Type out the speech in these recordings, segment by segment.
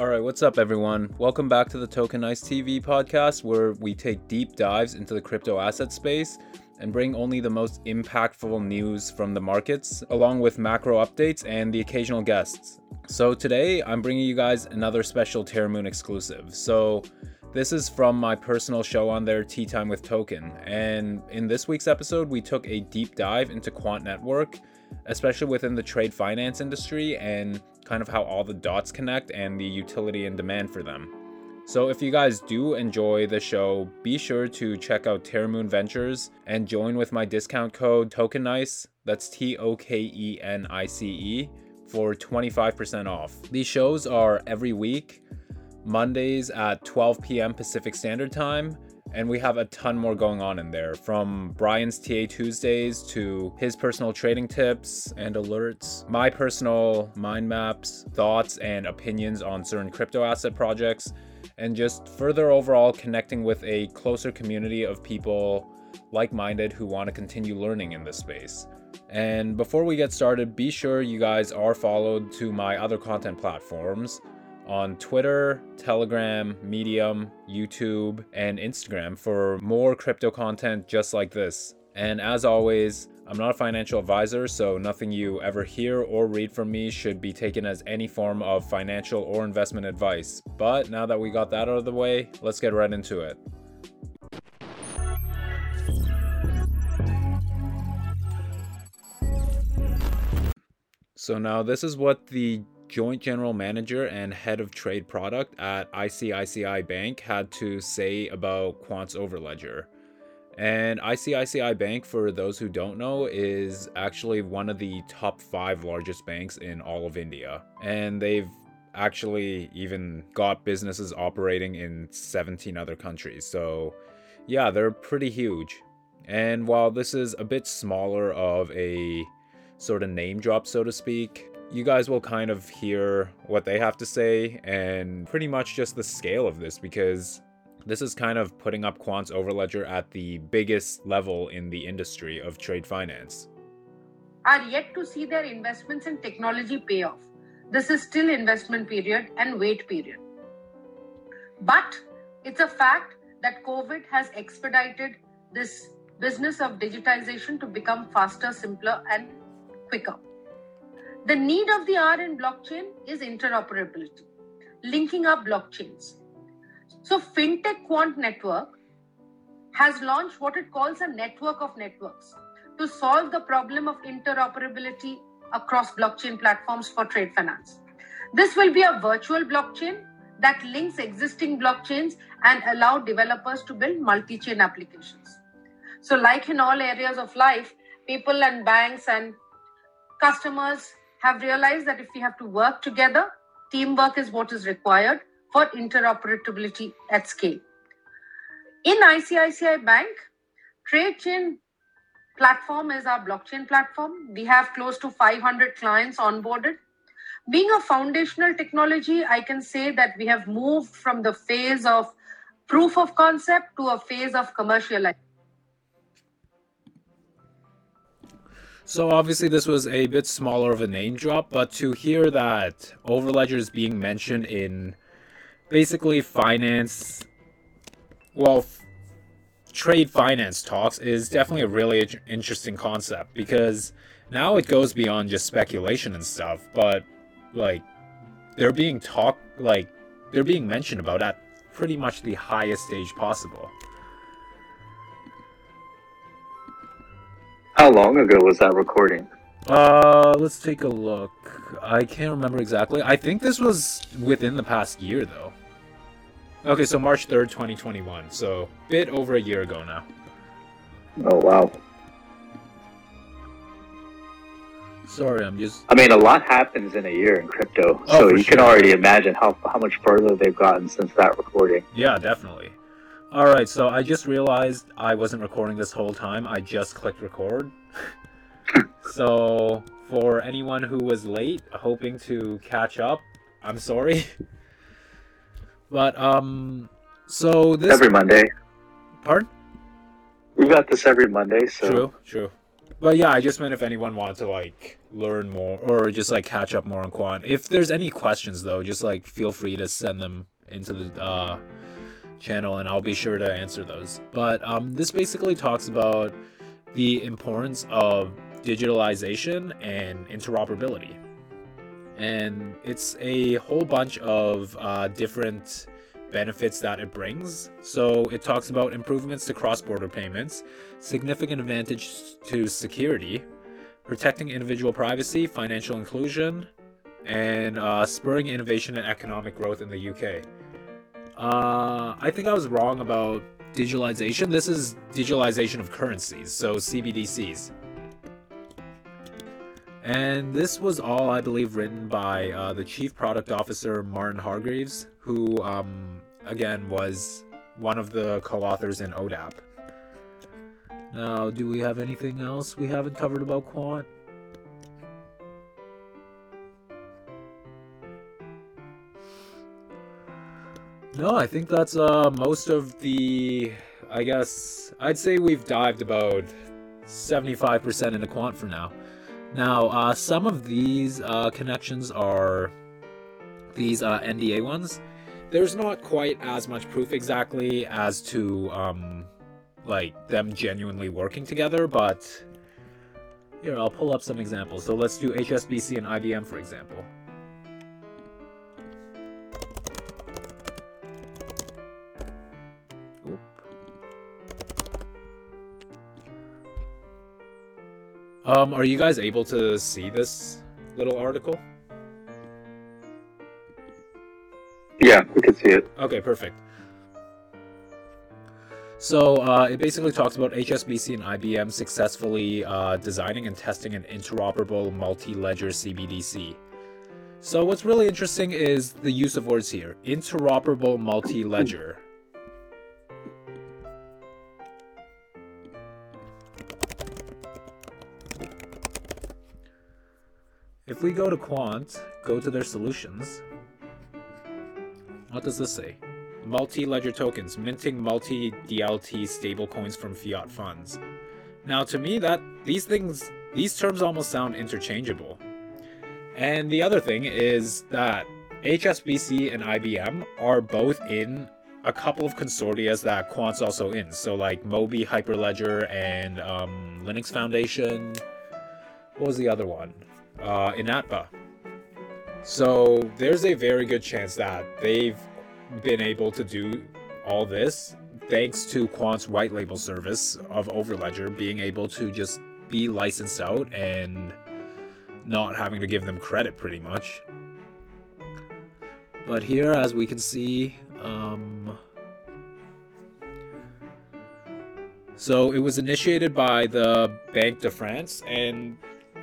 All right, what's up, everyone? Welcome back to the Tokenice TV podcast, where we take deep dives into the crypto asset space and bring only the most impactful news from the markets, along with macro updates and the occasional guests. So, today I'm bringing you guys another special Terramoon exclusive. So, this is from my personal show on there, Tea Time with Token. And in this week's episode, we took a deep dive into Quant Network, especially within the trade finance industry and kind of how all the dots connect and the utility and demand for them. So, if you guys do enjoy the show, be sure to check out Terramoon Ventures and join with my discount code TOKENICE, that's T O K E N I C E, for 25% off. These shows are every week, Mondays at 12 p.m. Pacific Standard Time, and we have a ton more going on in there from Brian's TA Tuesdays to his personal trading tips and alerts, my personal mind maps, thoughts, and opinions on certain crypto asset projects, and just further overall connecting with a closer community of people like minded who want to continue learning in this space. And before we get started, be sure you guys are followed to my other content platforms on Twitter, Telegram, Medium, YouTube, and Instagram for more crypto content just like this. And as always, I'm not a financial advisor, so nothing you ever hear or read from me should be taken as any form of financial or investment advice. But now that we got that out of the way, let's get right into it. So now this is what the joint general manager and head of trade product at ICICI Bank had to say about Quant's Overledger. And ICICI Bank, for those who don't know, is actually one of the top five largest banks in all of India. And they've actually even got businesses operating in 17 other countries. So, yeah, they're pretty huge. And while this is a bit smaller of a sort of name drop, so to speak, you guys will kind of hear what they have to say and pretty much just the scale of this because this is kind of putting up Quant's Overledger at the biggest level in the industry of trade finance. Are yet to see their investments in technology pay off. This is still investment period and wait period. But it's a fact that COVID has expedited this business of digitization to become faster, simpler, and quicker. The need of the hour in blockchain is interoperability, linking up blockchains. So, FinTech Quant Network has launched what it calls a network of networks to solve the problem of interoperability across blockchain platforms for trade finance. This will be a virtual blockchain that links existing blockchains and allow developers to build multi-chain applications. So like in all areas of life, people and banks and customers have realized that if we have to work together, teamwork is what is required for interoperability at scale. In ICICI Bank, TradeChain platform is our blockchain platform. We have close to 500 clients onboarded. Being a foundational technology, I can say that we have moved from the phase of proof of concept to a phase of commercialization. So obviously this was a bit smaller of a name drop, but to hear that Overledger is being mentioned in basically finance, well, f- trade finance talks is definitely a really interesting concept because now it goes beyond just speculation and stuff, but like they're being talked like they're being mentioned about at pretty much the highest stage possible. How long ago was that recording? Uh, let's take a look. I can't remember exactly. I think this was within the past year, though. Okay, so March 3rd, 2021. So, bit over a year ago now. Oh, wow. Sorry, I'm just. I mean, a lot happens in a year in crypto, Oh, so you can already imagine how, how much further they've gotten since that recording. Yeah, definitely. Alright, so I just realized I wasn't recording this whole time. I just clicked record. so, for anyone who was late, hoping to catch up, I'm sorry. But, um. So, this. Every Monday. Pardon? We've got this every Monday, so True, true. but yeah, I just meant if anyone wanted to like learn more or just like catch up more on quant. If there's any questions though, just like feel free to send them into the uh, channel and I'll be sure to answer those. But um, this basically talks about the importance of digitalization and interoperability. And it's a whole bunch of uh, different benefits that it brings. So it talks about improvements to cross border payments, significant advantage to security, protecting individual privacy, financial inclusion, and uh, spurring innovation and economic growth in the UK. Uh, I think I was wrong about digitalization. This is digitalization of currencies, so CBDCs. And this was all, I believe, written by uh, the Chief Product Officer, Martin Hargreaves, who, um, again, was one of the co authors in ODAP. Now, do we have anything else we haven't covered about Quant? No, I think that's uh, most of the. I guess I'd say we've dived about 75% into Quant for now. Now, uh, some of these uh, connections are these uh, NDA ones. There's not quite as much proof exactly as to um, like them genuinely working together, but here I'll pull up some examples. So let's do HSBC and IBM for example. Um, are you guys able to see this little article? Yeah, we can see it. Okay, perfect. So uh, it basically talks about HSBC and IBM successfully uh, designing and testing an interoperable multi-ledger CBDC. So what's really interesting is the use of words here: interoperable multi-ledger. If we go to Quant, go to their solutions, what does this say? Multi-ledger tokens, minting multi-DLT stablecoins from fiat funds. Now, to me, that these things, these terms almost sound interchangeable. And the other thing is that HSBC and IBM are both in a couple of consortia that Quant's also in. So like Mobi Hyperledger and um, Linux Foundation. What was the other one? Uh, INATBA. So there's a very good chance that they've been able to do all this thanks to Quant's white label service of Overledger being able to just be licensed out and not having to give them credit pretty much. But here, as we can see, um, so it was initiated by the Banque de France, and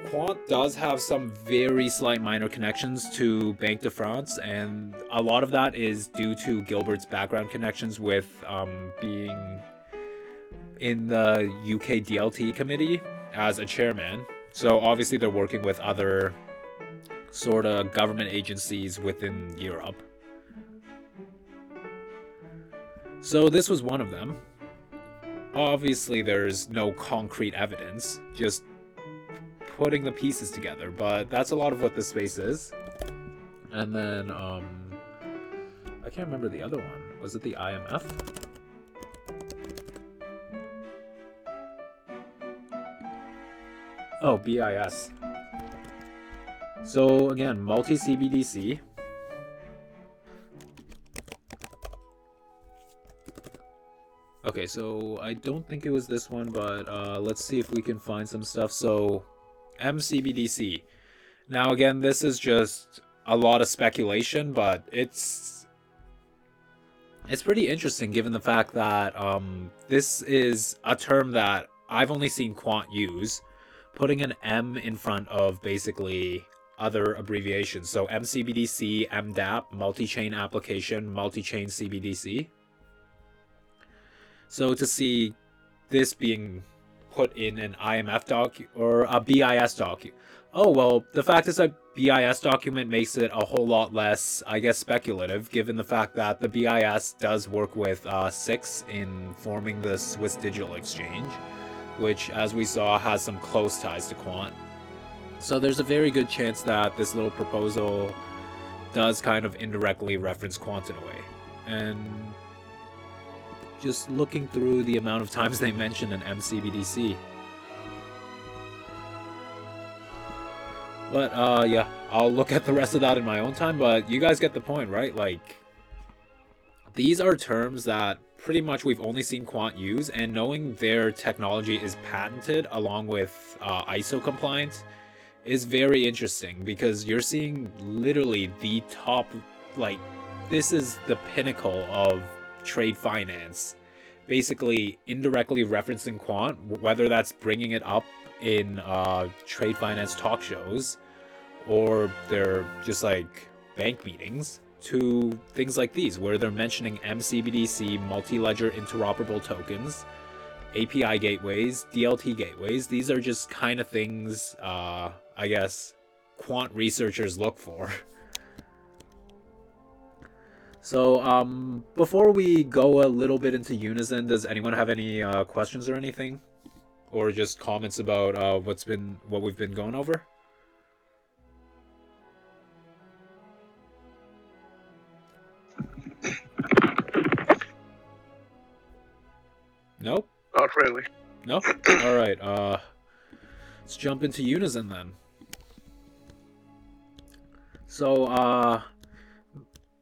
Quant does have some very slight minor connections to Banque de France, and a lot of that is due to Gilbert's background connections with um, being in the UK DLT committee as a chairman. So obviously they're working with other sort of government agencies within Europe. So this was one of them. Obviously, there's no concrete evidence, just putting the pieces together, but that's a lot of what this space is. And then, um, I can't remember the other one. Was it the IMF? Oh, BIS. So again, multi CBDC. Okay, so I don't think it was this one, but uh, let's see if we can find some stuff. So MCBDC. Now, again, this is just a lot of speculation, but it's it's pretty interesting given the fact that um, this is a term that I've only seen Quant use, putting an M in front of basically other abbreviations. So MCBDC, MDAP, multi-chain application, multi-chain CBDC. So to see this being put in an IMF doc or a BIS doc. Oh, well, the fact is that BIS document makes it a whole lot less, I guess, speculative, given the fact that the BIS does work with uh, SIX in forming the Swiss Digital Exchange. which, as we saw, has some close ties to Quant. So there's a very good chance that this little proposal does kind of indirectly reference Quant in a way. And just looking through the amount of times they mention an MCBDC. But uh yeah, I'll look at the rest of that in my own time, but you guys get the point, right? Like these are terms that pretty much we've only seen Quant use, and knowing their technology is patented along with uh, ISO compliance is very interesting because you're seeing literally the top, like, this is the pinnacle of trade finance. Basically, indirectly referencing Quant, whether that's bringing it up in uh, trade finance talk shows or they're just like bank meetings to things like these, where they're mentioning MCBDC, multi ledger interoperable tokens, API gateways, DLT gateways. These are just kind of things, uh, I guess, quant researchers look for. So, um, before we go a little bit into Unizen, does anyone have any uh, questions or anything, or just comments about uh, what's been what we've been going over? Nope. Not really. Nope. All right. Uh, let's jump into Unizen then. So, uh,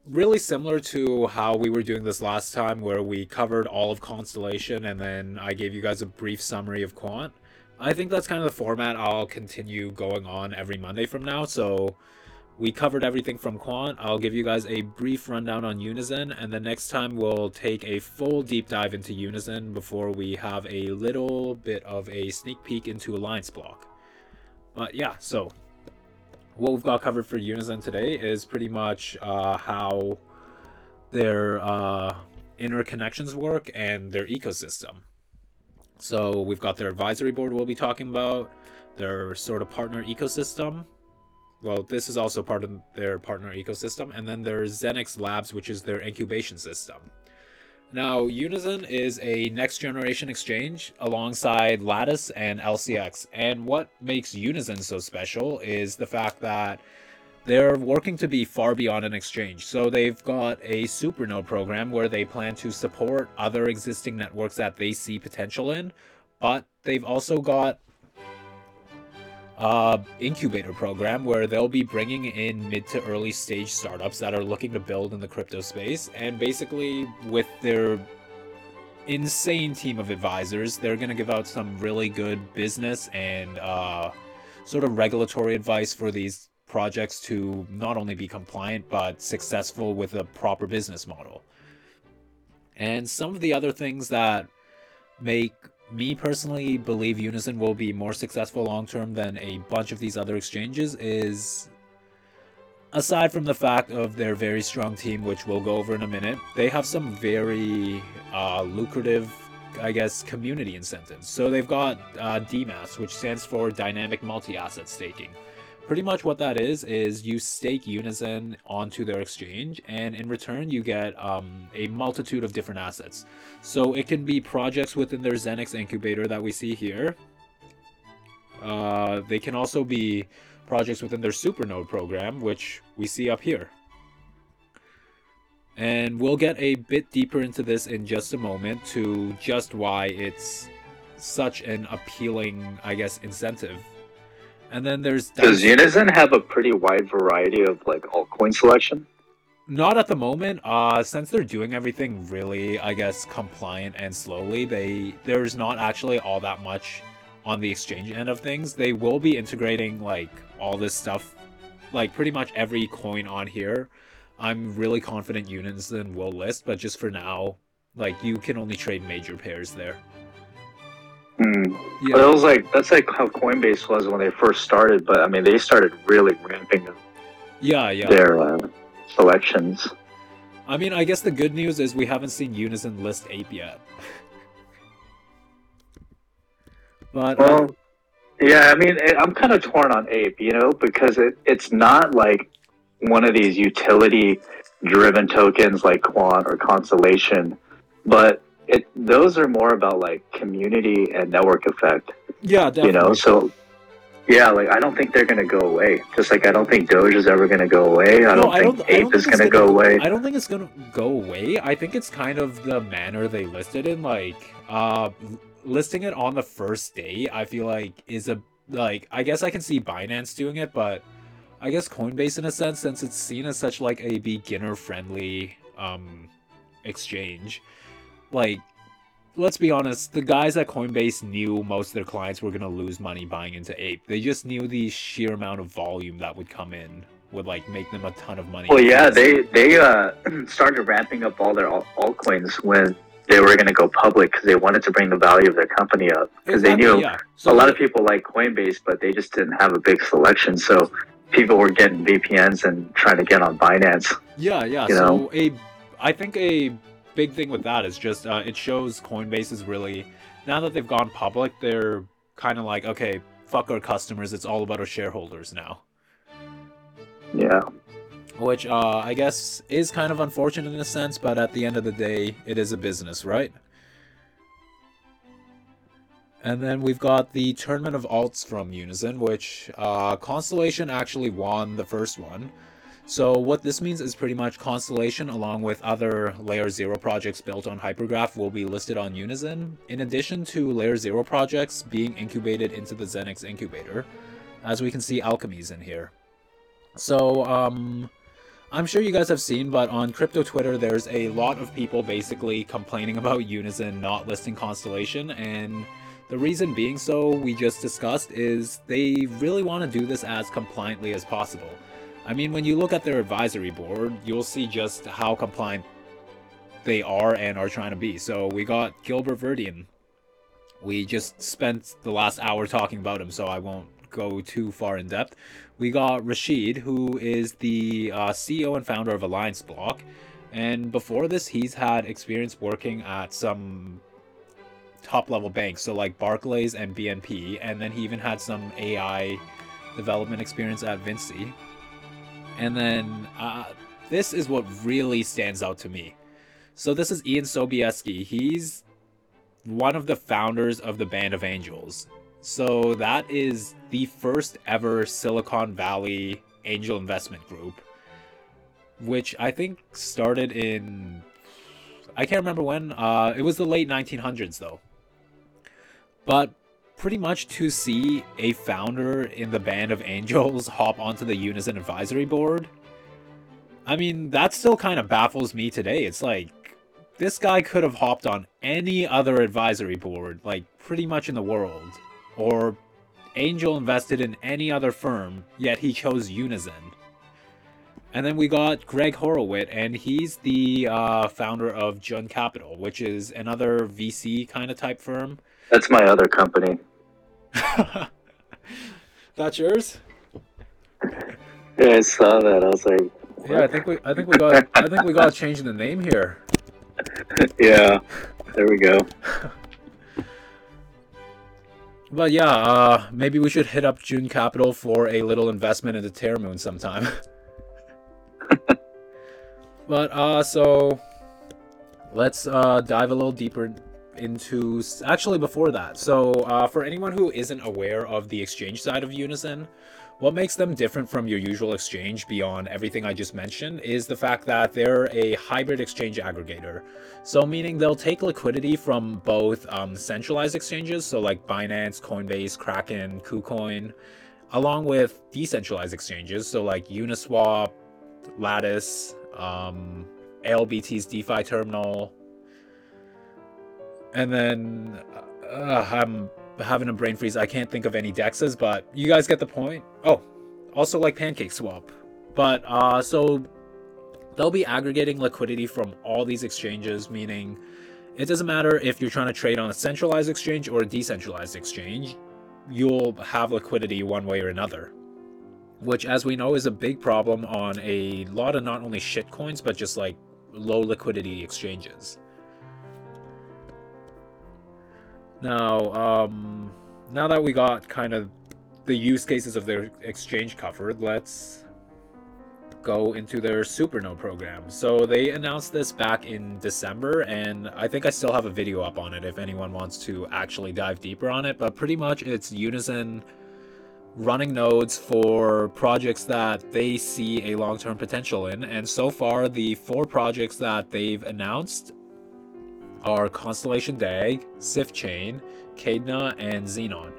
really similar to how we were doing this last time, where we covered all of Constellation and then I gave you guys a brief summary of Quant. I think that's kind of the format I'll continue going on every Monday from now. So, we covered everything from Quant. I'll give you guys a brief rundown on Unizen, and the next time we'll take a full deep dive into Unizen before we have a little bit of a sneak peek into Alliance Block. But yeah, so what we've got covered for Unizen today is pretty much uh, how their uh, interconnections work and their ecosystem. So we've got their advisory board we'll be talking about, their sort of partner ecosystem, well, this is also part of their partner ecosystem. And then there's ZenX Labs, which is their incubation system. Now, Unizen is a next generation exchange alongside Lattice and LCX. And what makes Unizen so special is the fact that they're working to be far beyond an exchange. So they've got a supernode program where they plan to support other existing networks that they see potential in, but they've also got uh, incubator program where they'll be bringing in mid to early stage startups that are looking to build in the crypto space. And basically, with their insane team of advisors, they're going to give out some really good business and uh, sort of regulatory advice for these projects to not only be compliant but successful with a proper business model. And some of the other things that make me personally believe Unizen will be more successful long term than a bunch of these other exchanges is aside from the fact of their very strong team, which we'll go over in a minute, they have some very uh, lucrative, I guess, community incentives. So they've got uh, DMAS, which stands for Dynamic Multi Asset Staking. Pretty much what that is is you stake Unizen onto their exchange, and in return you get um, a multitude of different assets. So it can be projects within their ZenX incubator that we see here. Uh, they can also be projects within their Supernode program, which we see up here. And we'll get a bit deeper into this in just a moment to just why it's such an appealing, I guess, incentive and then there's does Unizen have a pretty wide variety of like altcoin selection? Not at the moment. Uh, since they're doing everything really, I guess, compliant and slowly, they there's not actually all that much on the exchange end of things. They will be integrating like all this stuff, like pretty much every coin on here. I'm really confident Unizen will list, but just for now, like you can only trade major pairs there. Hmm. Yeah. But it was like that's like how Coinbase was when they first started. But I mean, they started really ramping up. Yeah, yeah. Their uh, selections. I mean, I guess the good news is we haven't seen Unizen list ape yet. but well, uh, yeah, I mean, I'm kind of torn on ape, you know, because it it's not like one of these utility driven tokens like Quant or Constellation, but it those are more about like community and network effect. Yeah, definitely. You know, so yeah, like I don't think they're gonna go away. Just like I don't think Doge is ever gonna go away. I No, don't I think don't- Ape don't is gonna, gonna- go away. I don't think it's gonna go away. I think it's kind of the manner they listed in, like uh listing it on the first day. I feel like is a like I guess I can see Binance doing it, but I guess Coinbase in a sense, since it's seen as such like a beginner friendly um exchange, like let's be honest, the guys at Coinbase knew most of their clients were gonna lose money buying into Ape. They just knew the sheer amount of volume that would come in would like make them a ton of money. Well, yeah, they they uh, started ramping up all their alt- altcoins when they were going to go public because they wanted to bring the value of their company up because they knew yeah. a lot of people like Coinbase, but they just didn't have a big selection. So people were getting VPNs and trying to get on Binance. Yeah, yeah. So know? a, I think a big thing with that is just uh, it shows Coinbase is really now that they've gone public, they're kind of like okay, fuck our customers. It's all about our shareholders now. Yeah, Which uh, I guess is kind of unfortunate in a sense, but at the end of the day, it is a business, right? And then we've got the Tournament of Alts from Unizen, which uh, Constellation actually won the first one. So what this means is pretty much Constellation, along with other Layer Zero projects built on Hypergraph, will be listed on Unizen. In addition to Layer Zero projects being incubated into the ZenX incubator, as we can see, Alkimi's in here. So um, I'm sure you guys have seen, but on crypto Twitter, there's a lot of people basically complaining about Unizen not listing Constellation, and the reason being so, we just discussed, is they really want to do this as compliantly as possible. I mean, when you look at their advisory board, you'll see just how compliant they are and are trying to be. So we got Gilbert Verdian. We just spent the last hour talking about him, so I won't go too far in depth. We got Rashid, who is the uh, CEO and founder of Alliance Block. And before this, he's had experience working at some top level banks, so like Barclays and BNP. And then he even had some AI development experience at Vinci. And then uh, this is what really stands out to me. So this is Ian Sobieski. He's one of the founders of the Band of Angels. So that is the first ever Silicon Valley angel investment group, which I think started in I can't remember when. Uh, it was the late 1900s though. But pretty much to see a founder in the Band of Angels hop onto the Unizen advisory board, I mean that still kind of baffles me today. It's like this guy could have hopped on any other advisory board, like pretty much in the world, or Angel invested in any other firm, yet he chose Unizen. And then we got Greg Horowitz, and he's the uh, founder of Jun Capital, which is another VC kind of type firm. That's my other company. That's yours? Yeah, I saw that. I was like, Yeah, I think we, I think we got, I think we got to change the name here. yeah, there we go. But yeah, uh, maybe we should hit up June Capital for a little investment into Terramoon sometime. but uh, so let's uh, dive a little deeper into. Actually, before that, so uh, for anyone who isn't aware of the exchange side of Unizen, what makes them different from your usual exchange beyond everything I just mentioned is the fact that they're a hybrid exchange aggregator. So, meaning they'll take liquidity from both um, centralized exchanges, so like Binance, Coinbase, Kraken, KuCoin, along with decentralized exchanges, so like Uniswap, Lattice, um, ALBT's DeFi terminal, and then uh, I'm having a brain freeze. I can't think of any dexes, but you guys get the point. Oh, also like Pancake Swap. But uh, so they'll be aggregating liquidity from all these exchanges, meaning it doesn't matter if you're trying to trade on a centralized exchange or a decentralized exchange, you'll have liquidity one way or another. Which, as we know, is a big problem on a lot of not only shit coins, but just like low liquidity exchanges. Now, um, now that we got kind of the use cases of their exchange covered, let's go into their supernode program. So they announced this back in December, and I think I still have a video up on it if anyone wants to actually dive deeper on it. But pretty much it's Unizen running nodes for projects that they see a long term potential in. And so far, the four projects that they've announced are Constellation DAG, SifChain, Kadena, and Zenon.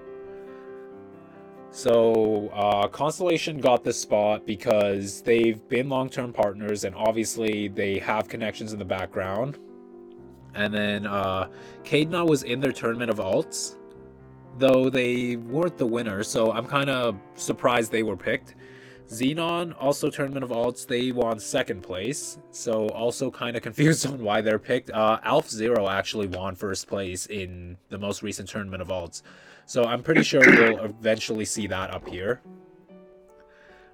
So uh, Constellation got this spot because they've been long-term partners, and obviously they have connections in the background. And then uh, was in their tournament of alts, though they weren't the winner. So I'm kind of surprised they were picked. Zenon, also Tournament of Alts, they won second place, so also kind of confused on why they're picked. Uh, Alph Zero actually won first place in the most recent Tournament of Alts, so I'm pretty sure we'll eventually see that up here.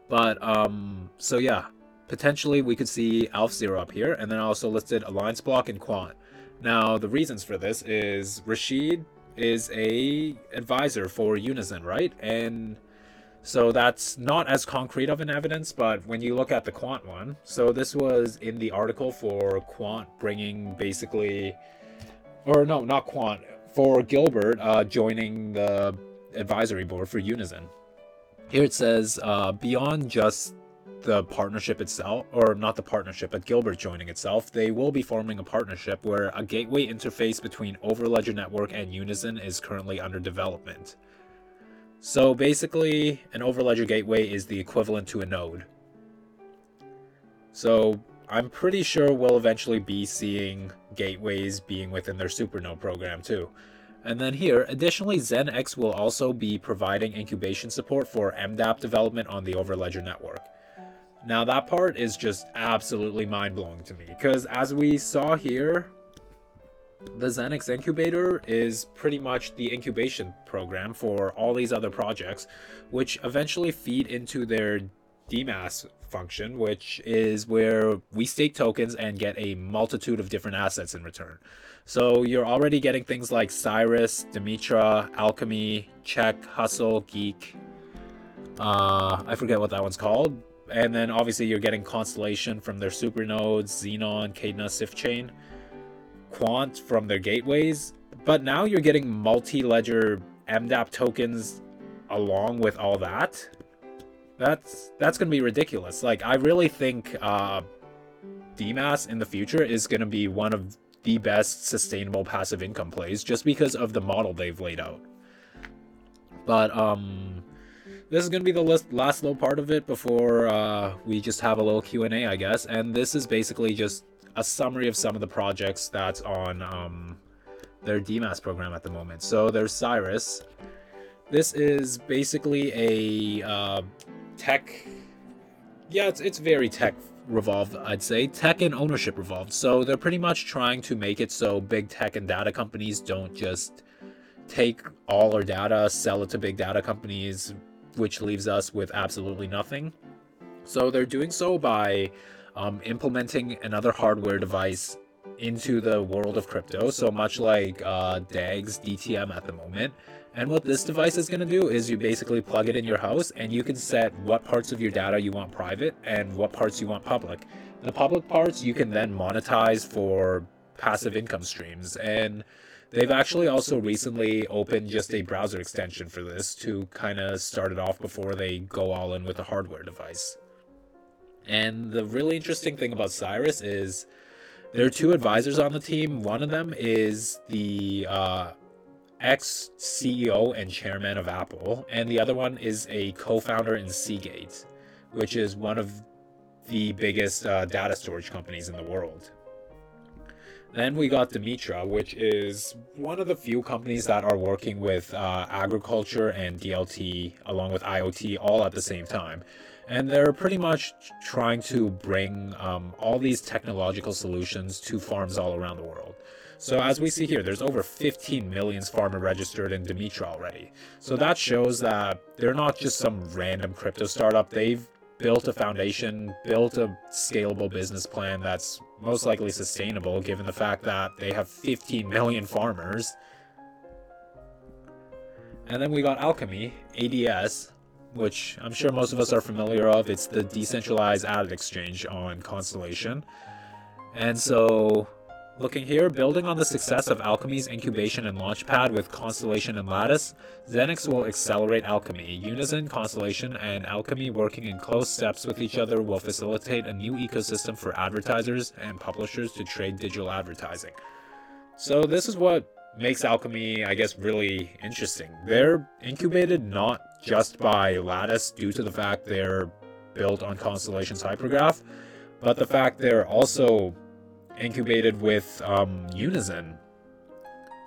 But, um, so yeah, potentially we could see Alf Zero up here, and then I also listed Alliance Block and Quant. Now, the reasons for this is Rashid is a advisor for Unizen, right? And so that's not as concrete of an evidence, but when you look at the quant one, so this was in the article for quant bringing basically, or no, not quant, for Gilbert uh, joining the advisory board for Unizen. Here it says uh, beyond just the partnership itself, or not the partnership, but Gilbert joining itself, they will be forming a partnership where a gateway interface between Overledger Network and Unizen is currently under development. So basically, an overledger gateway is the equivalent to a node. So I'm pretty sure we'll eventually be seeing gateways being within their supernode program too. And then here, additionally, ZenX will also be providing incubation support for MDAP development on the Overledger network. Now, that part is just absolutely mind blowing to me because, as we saw here, the ZenX incubator is pretty much the incubation program for all these other projects, which eventually feed into their DMAS function, which is where we stake tokens and get a multitude of different assets in return. So you're already getting things like Cirus, Dimitra, Alkimi, Check, Hustle, Geek. Uh, I forget what that one's called. And then obviously you're getting Constellation from their supernodes, Zenon, Kadena, SifChain quant from their gateways, but now you're getting multi-ledger MDAP tokens along with all that. That's that's gonna be ridiculous. Like I really think uh, DMAS in the future is gonna be one of the best sustainable passive income plays just because of the model they've laid out. But um, this is gonna be the last, last little part of it before uh, we just have a little Q and A, I guess. And this is basically just a summary of some of the projects that's on um, their DMAS program at the moment. So there's Cirus. This is basically a uh, tech. Yeah, it's, it's very tech revolved, I'd say. Tech and ownership revolved. So they're pretty much trying to make it so big tech and data companies don't just take all our data, sell it to big data companies, which leaves us with absolutely nothing. So they're doing so by um, implementing another hardware device into the world of crypto. So much like uh, DAG's DTM at the moment. And what this device is going to do is you basically plug it in your house and you can set what parts of your data you want private and what parts you want public. The public parts you can then monetize for passive income streams. And they've actually also recently opened just a browser extension for this to kind of start it off before they go all in with a hardware device. And the really interesting thing about Cirus is there are two advisors on the team. One of them is the uh, ex CEO and chairman of Apple, and the other one is a co founder in Seagate, which is one of the biggest uh, data storage companies in the world. Then we got Dimitra, which is one of the few companies that are working with uh, agriculture and DLT along with IoT all at the same time and they're pretty much trying to bring um, all these technological solutions to farms all around the world. So as we see here, there's over 15 million farmer registered in Dimitra already. So that shows that they're not just some random crypto startup. They've built a foundation, built a scalable business plan that's most likely sustainable given the fact that they have 15 million farmers. And then we got Alkimi, ADS, which I'm sure most of us are familiar of. It's the decentralized ad exchange on Constellation. And so Looking here, building on the success of Alkimi's incubation and launchpad with Constellation and Lattice, ZenX will accelerate Alkimi. Unizen, Constellation, and Alkimi working in close steps with each other will facilitate a new ecosystem for advertisers and publishers to trade digital advertising. So this is what makes Alkimi, I guess, really interesting. They're incubated not just by Lattice due to the fact they're built on Constellation's hypergraph, but the fact they're also incubated with um, Unizen.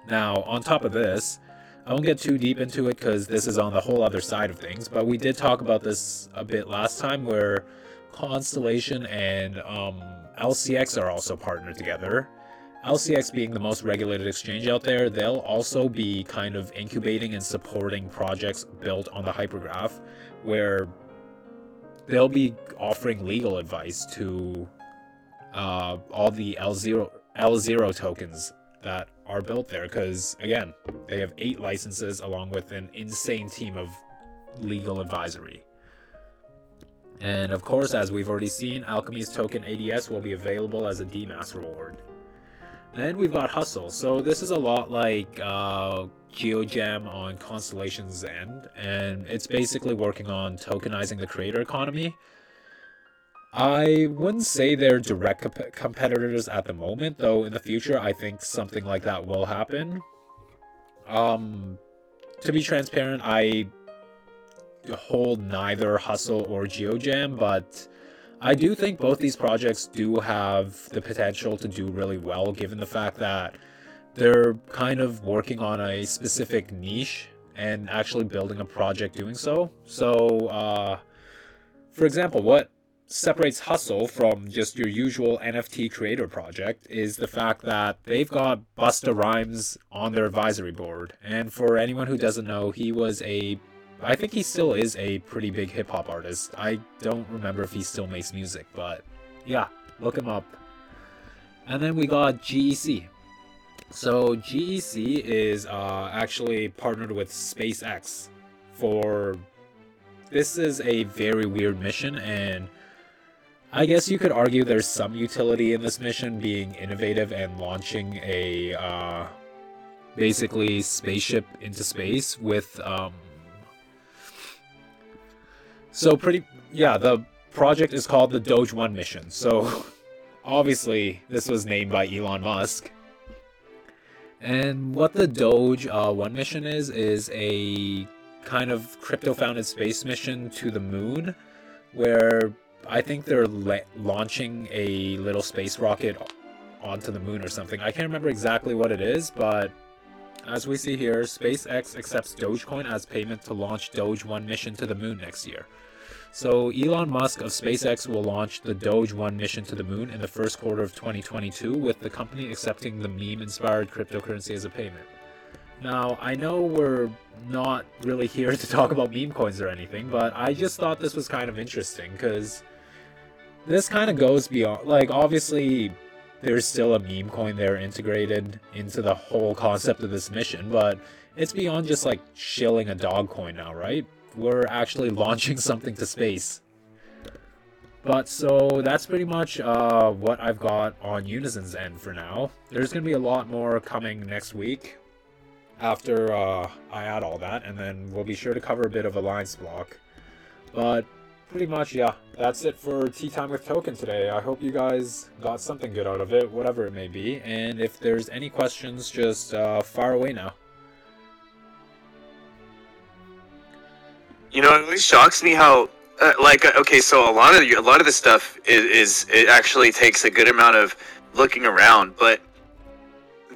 Now, on top of this, I won't get too deep into it because this is on the whole other side of things, but we did talk about this a bit last time where Constellation and um, LCX are also partnered together. LCX being the most regulated exchange out there, they'll also be kind of incubating and supporting projects built on the hypergraph where they'll be offering legal advice to uh, all the L0 L0 tokens that are built there because again they have eight licenses along with an insane team of legal advisory. And of course as we've already seen Alkimi's token ads will be available as a dmass reward then we've got hustle so this is a lot like uh, GeoJam on constellation's end and it's basically working on tokenizing the creator economy I wouldn't say they're direct comp- competitors at the moment, though in the future I think something like that will happen. Um, to be transparent, I hold neither Hustle or GeoJam, but I do think both these projects do have the potential to do really well, given the fact that they're kind of working on a specific niche and actually building a project doing so. So, uh, for example, what separates Hustle from just your usual NFT creator project is the fact that they've got Busta Rhymes on their advisory board. And for anyone who doesn't know, he was a I think he still is a pretty big hip hop artist. I don't remember if he still makes music, but yeah, look him up. And then we got GEC. So GEC is uh, actually partnered with SpaceX for this is a very weird mission and I guess you could argue there's some utility in this mission being innovative and launching a uh, basically spaceship into space with um, so pretty yeah the project is called the Doge 1 mission. So obviously this was named by Elon Musk. And what the Doge uh, 1 mission is is a kind of crypto founded space mission to the moon where I think they're la- launching a little space rocket onto the moon or something. I can't remember exactly what it is, but as we see here, SpaceX accepts Dogecoin as payment to launch Doge 1 mission to the moon next year. So Elon Musk of SpaceX will launch the Doge 1 mission to the moon in the first quarter of 2022 with the company accepting the meme-inspired cryptocurrency as a payment. Now, I know we're not really here to talk about meme coins or anything, but I just thought this was kind of interesting because this kind of goes beyond like obviously there's still a meme coin there integrated into the whole concept of this mission but it's beyond just like shilling a dog coin now right we're actually launching something to space but so that's pretty much uh, what I've got on Unizen's end for now. There's going to be a lot more coming next week after uh, I add all that, and then we'll be sure to cover a bit of Alliance block. But pretty much, yeah, that's it for Tea Time with Token today. I hope you guys got something good out of it, whatever it may be. And if there's any questions, just uh, fire away now. You know, it really shocks me how, uh, like, uh, okay, so a lot of a lot of this stuff is, is it actually takes a good amount of looking around, but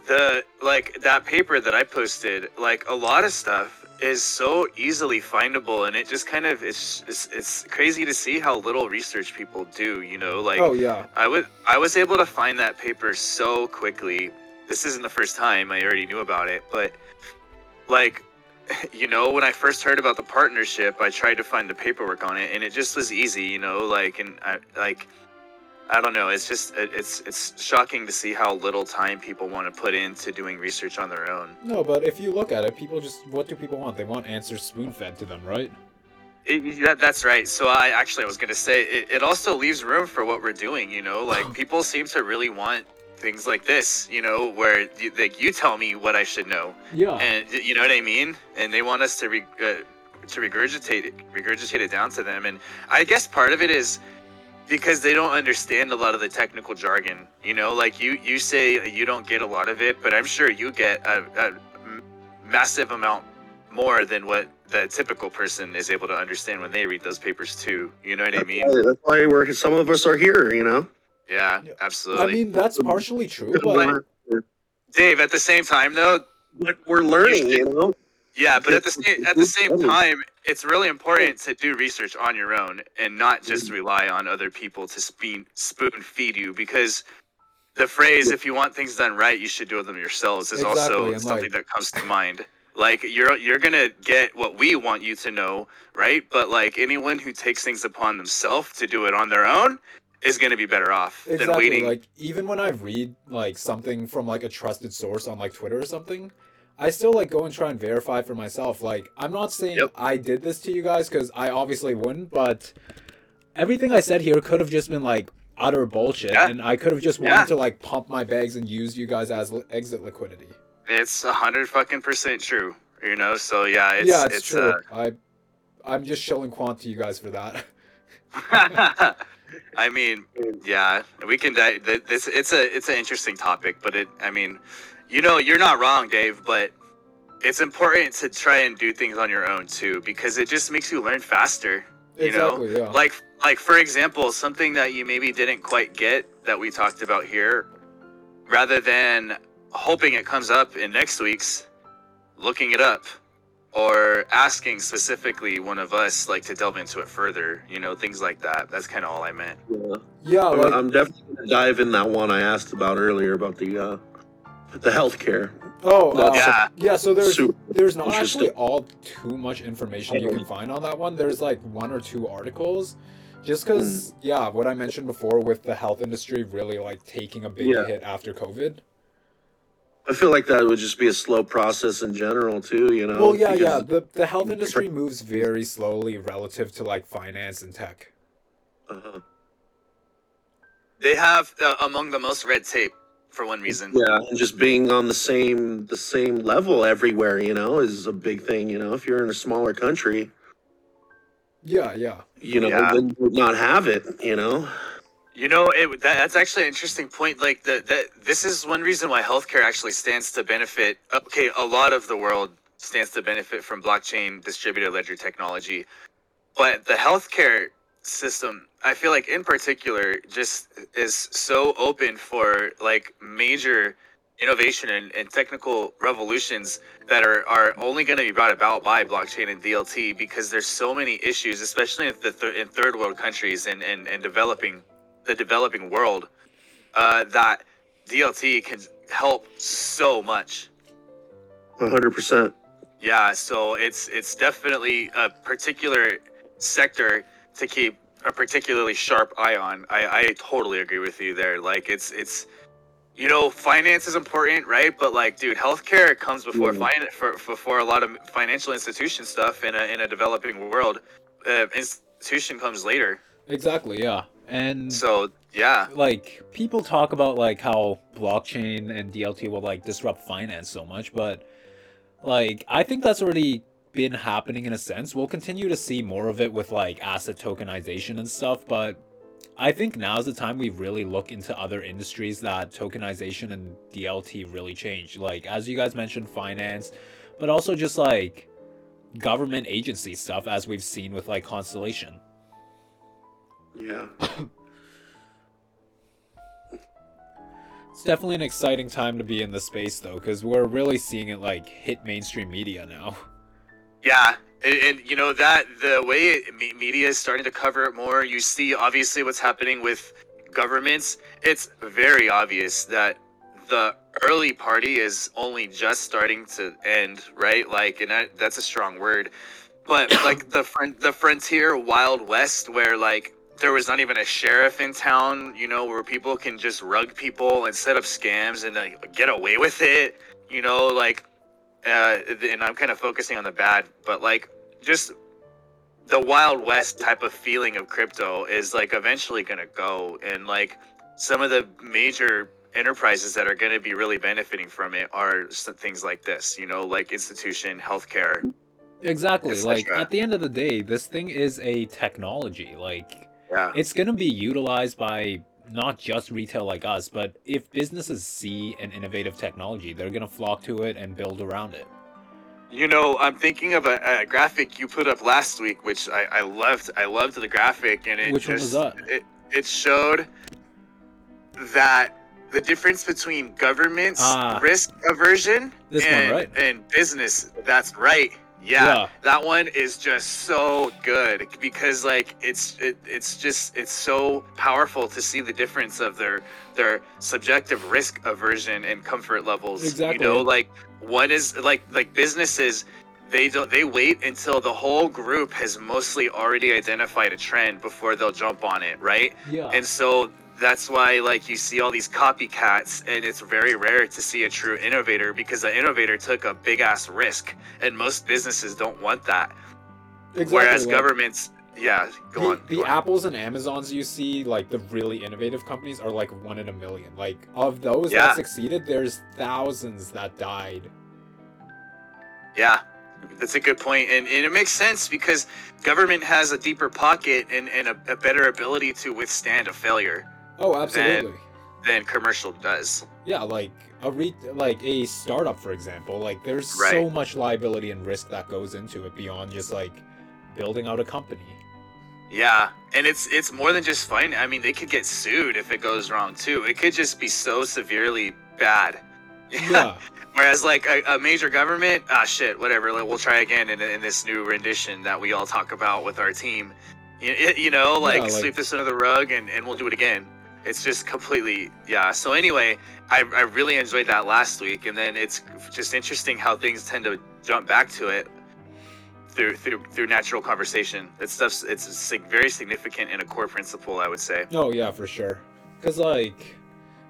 the like that paper that I posted, like a lot of stuff is so easily findable and it just kind of it's, it's it's crazy to see how little research people do you know like oh yeah. I would i was able to find that paper so quickly. This isn't the first time i already knew about it but like you know when i first heard about the partnership i tried to find the paperwork on it and it just was easy you know like and i like I don't know. It's just it's it's shocking to see how little time people want to put into doing research on their own. No, but if you look at it, people just what do people want? They want answers spoon fed to them, right? It, that, that's right. So I actually I was gonna say it, it also leaves room for what we're doing. You know, like people seem to really want things like this. You know, where you, like you tell me what I should know, Yeah. and you know what I mean. And they want us to re, uh, to regurgitate it, regurgitate it down to them. And I guess part of it is because they don't understand a lot of the technical jargon. You know, like you you say you don't get a lot of it, but I'm sure you get a massive amount more than what the typical person is able to understand when they read those papers too. You know what I mean? That's why we're some of us are here, you know. Yeah, I absolutely. I mean, that's partially true, but Dave, at the same time though, But we're learning, you know. Yeah, but at the same at the same time, it's really important to do research on your own and not just mm-hmm. rely on other people to spoon spoon feed you because the phrase "if you want things done right, you should do them yourselves" is Exactly, also something like- that comes to mind. Like you're you're gonna get what we want you to know, right? But like anyone who takes things upon themselves to do it on their own is gonna be better off than waiting. like even when I read like something from like a trusted source on like Twitter or something, I still like go and try and verify for myself. Like I'm not saying Yep. I did this to you guys because I obviously wouldn't, but everything I said here could have just been like utter bullshit, Yeah. and I could have just wanted Yeah. to like pump my bags and use you guys as li- exit liquidity. It's a hundred fucking percent true, you know. So yeah, it's yeah, it's, it's, true. uh, I I'm just showing quant to you guys for that. I mean, yeah, we can. Di- this it's a it's an interesting topic, but it. I mean, you know, you're not wrong, Dave, but it's important to try and do things on your own too, because it just makes you learn faster. You know, yeah. like like for example, something that you maybe didn't quite get that we talked about here, rather than hoping it comes up in next week's, looking it up or asking specifically one of us like to delve into it further you know things like that that's kind of all i meant Yeah. yeah, I'm, like I'm definitely gonna dive in that one I asked about earlier about the uh, the healthcare. oh uh, yeah Yeah, so there's Super there's not interesting. actually all too much information you can find on that one. There's like one or two articles. Just because, yeah, what I mentioned before with the health industry really like taking a big Yeah. hit after COVID. I feel like that would just be a slow process in general too. You know. Well, yeah, yeah. The the health industry moves very slowly relative to like finance and tech. Uh-huh. they have uh, among the most red tape for one reason Yeah, and just being on the same the same level everywhere, you know, is a big thing. You know, if you're in a smaller country, Yeah, yeah. you know, Yeah. then you would not have it. You know. you know it, that, that's actually an interesting point like the, that this is one reason why healthcare actually stands to benefit okay a lot of the world stands to benefit from blockchain distributed ledger technology but the healthcare system i feel like in particular just is so open for like major innovation and, and technical revolutions that are, are only going to be brought about by blockchain and dlt because there's so many issues especially in the th- in third world countries and, and, and developing the developing world uh, that dlt can help so much hundred percent. yeah, so it's it's definitely a particular sector to keep a particularly sharp eye on. I, I totally agree with you there. Like it's it's you know, finance is important, right? But like, dude, healthcare comes before Mhm. finance for, before a lot of financial institution stuff in a in a developing world. Uh, institution comes later. Exactly, yeah. And So yeah, like people talk about like how blockchain and DLT will like disrupt finance so much, but like I think that's already been happening in a sense. We'll continue to see more of it with like asset tokenization and stuff, but I think now's the time we really look into other industries that tokenization and DLT really change. Like as you guys mentioned, finance, but also just like government agency stuff as we've seen with like Constellation. Yeah. It's definitely an exciting time to be in the space though, because we're really seeing it like hit mainstream media now. Yeah, and, and you know that the way it, me- media is starting to cover it more, you see obviously what's happening with governments. It's very obvious that the early party is only just starting to end, right? Like, and that, that's a strong word, but like the front, the frontier Wild West, where like there was not even a sheriff in town, you know, where people can just rug people and set up scams and like, get away with it, you know, like uh, and I'm kind of focusing on the bad, but like just the wild west type of feeling of crypto is like eventually going to go and like some of the major enterprises that are going to be really benefiting from it are things like this you know like institution healthcare. Exactly like at the end of the day this thing is a technology like yeah. it's going to be utilized by not just retail like us but if businesses see an innovative technology they're going to flock to it and build around it you know, I'm thinking of a, a, graphic you put up last week, which I, I loved. I loved the graphic, and it which just, one was that? It, it showed that the difference between government's ah, risk aversion and, one, right? and business. That's right. Yeah, yeah, that one is just so good because like it's it, it's just it's so powerful to see the difference of their their subjective risk aversion and comfort levels. Exactly. You know, like one is like like businesses they don't they wait until the whole group has mostly already identified a trend before they'll jump on it, right? Yeah. And so that's why like you see all these copycats and it's very rare to see a true innovator because the innovator took a big ass risk and most businesses don't want that. Exactly, whereas like, governments yeah go the, on the go apples and amazons you see like the really innovative companies are like one in a million. Like of those yeah. that succeeded there's thousands that died. Yeah that's a good point and, and it makes sense because government has a deeper pocket and, and a, a better ability to withstand a failure Oh, absolutely. Than, than commercial does. Yeah, like a re- like a startup, for example. Like there's right. so much liability and risk that goes into it beyond just like building out a company. Yeah, and it's it's more than just fine. I mean, they could get sued if it goes wrong too. It could just be so severely bad. Yeah. Whereas like a, a, major government, ah shit, whatever. Like, We'll try again in, in this new rendition that we all talk about with our team. You, you know, like, yeah, like sweep this under the rug and, and we'll do it again it's just completely yeah. So anyway I, I really enjoyed that last week and then it's just interesting how things tend to jump back to it through through through natural conversation. That stuff's it's very significant in a core principle i would say. Oh yeah for sure. Because like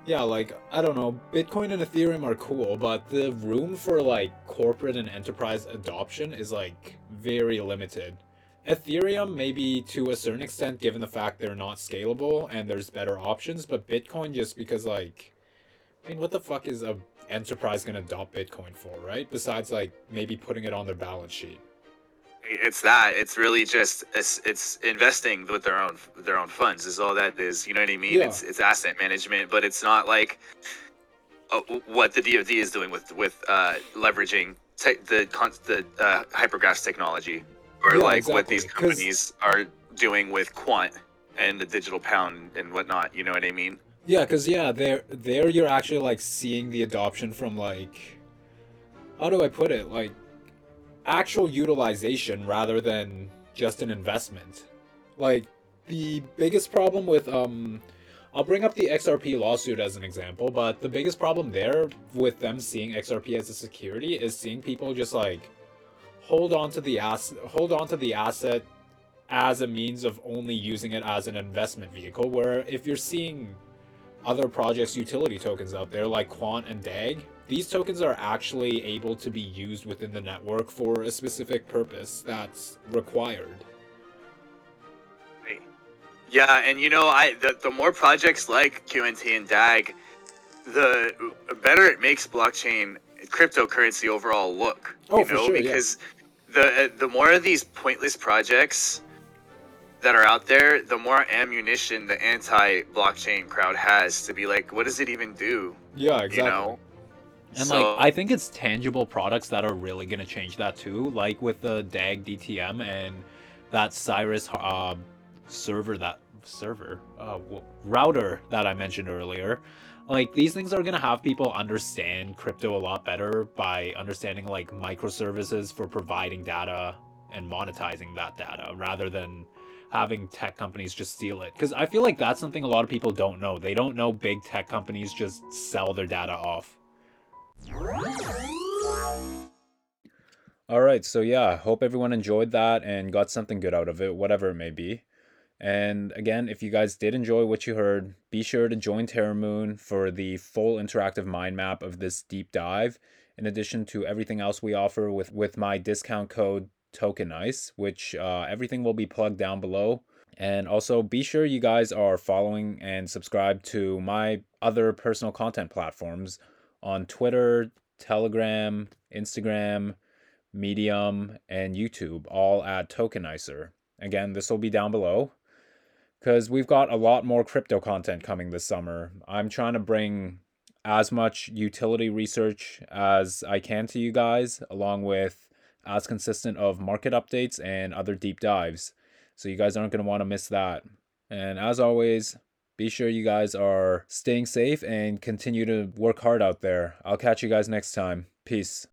yeah like i don't know bitcoin and ethereum are cool but the room for like corporate and enterprise adoption is like very limited Ethereum, maybe to a certain extent, given the fact they're not scalable and there's better options, but Bitcoin just because, like, I mean, what the fuck is a enterprise gonna adopt Bitcoin for, right? Besides, like, maybe putting it on their balance sheet. It's that. It's really just it's, it's investing with their own their own funds is all that is. You know what I mean? Yeah. It's it's asset management, but it's not like uh, what the DoD is doing with with uh, leveraging te- the the uh, hypergraphs technology or yeah, like exactly. what these companies are doing with Quant and the digital pound and whatnot. You know what I mean? Yeah, because yeah, there there you're actually like seeing the adoption from like how do I put it like actual utilization rather than just an investment. Like the biggest problem with um I'll bring up the XRP lawsuit as an example, but the biggest problem there with them seeing XRP as a security is seeing people just like hold on to the asset hold on to the asset as a means of only using it as an investment vehicle where if you're seeing other projects utility tokens out there like quant and dag these tokens are actually able to be used within the network for a specific purpose that's required. Yeah and you know i the, the more projects like qnt and dag the better it makes blockchain cryptocurrency overall look oh, you know sure, because yeah the the more of these pointless projects that are out there, the more ammunition the anti-blockchain crowd has to be like, what does it even do? Yeah, exactly. You know? And so, like, I think it's tangible products that are really gonna change that too. Like with the DAG DTM and that Cirus uh, server that server uh, router that I mentioned earlier like these things are gonna have people understand crypto a lot better by understanding like microservices for providing data and monetizing that data rather than having tech companies just steal it. Because i feel like that's something a lot of people don't know. They don't know big tech companies just sell their data off. All right so yeah hope everyone enjoyed that and got something good out of it whatever it may be and again, if you guys did enjoy what you heard, be sure to join Terramoon for the full interactive mind map of this deep dive, in addition to everything else we offer with, with my discount code Tokenice, which uh, everything will be plugged down below. And also be sure you guys are following and subscribe to my other personal content platforms on Twitter, Telegram, Instagram, Medium, and YouTube, all at Tokenicer. Again, this will be down below because we've got a lot more crypto content coming this summer. I'm trying to bring as much utility research as I can to you guys, along with as consistent of market updates and other deep dives. So you guys aren't going to want to miss that. And as always, be sure you guys are staying safe and continue to work hard out there. I'll catch you guys next time. Peace.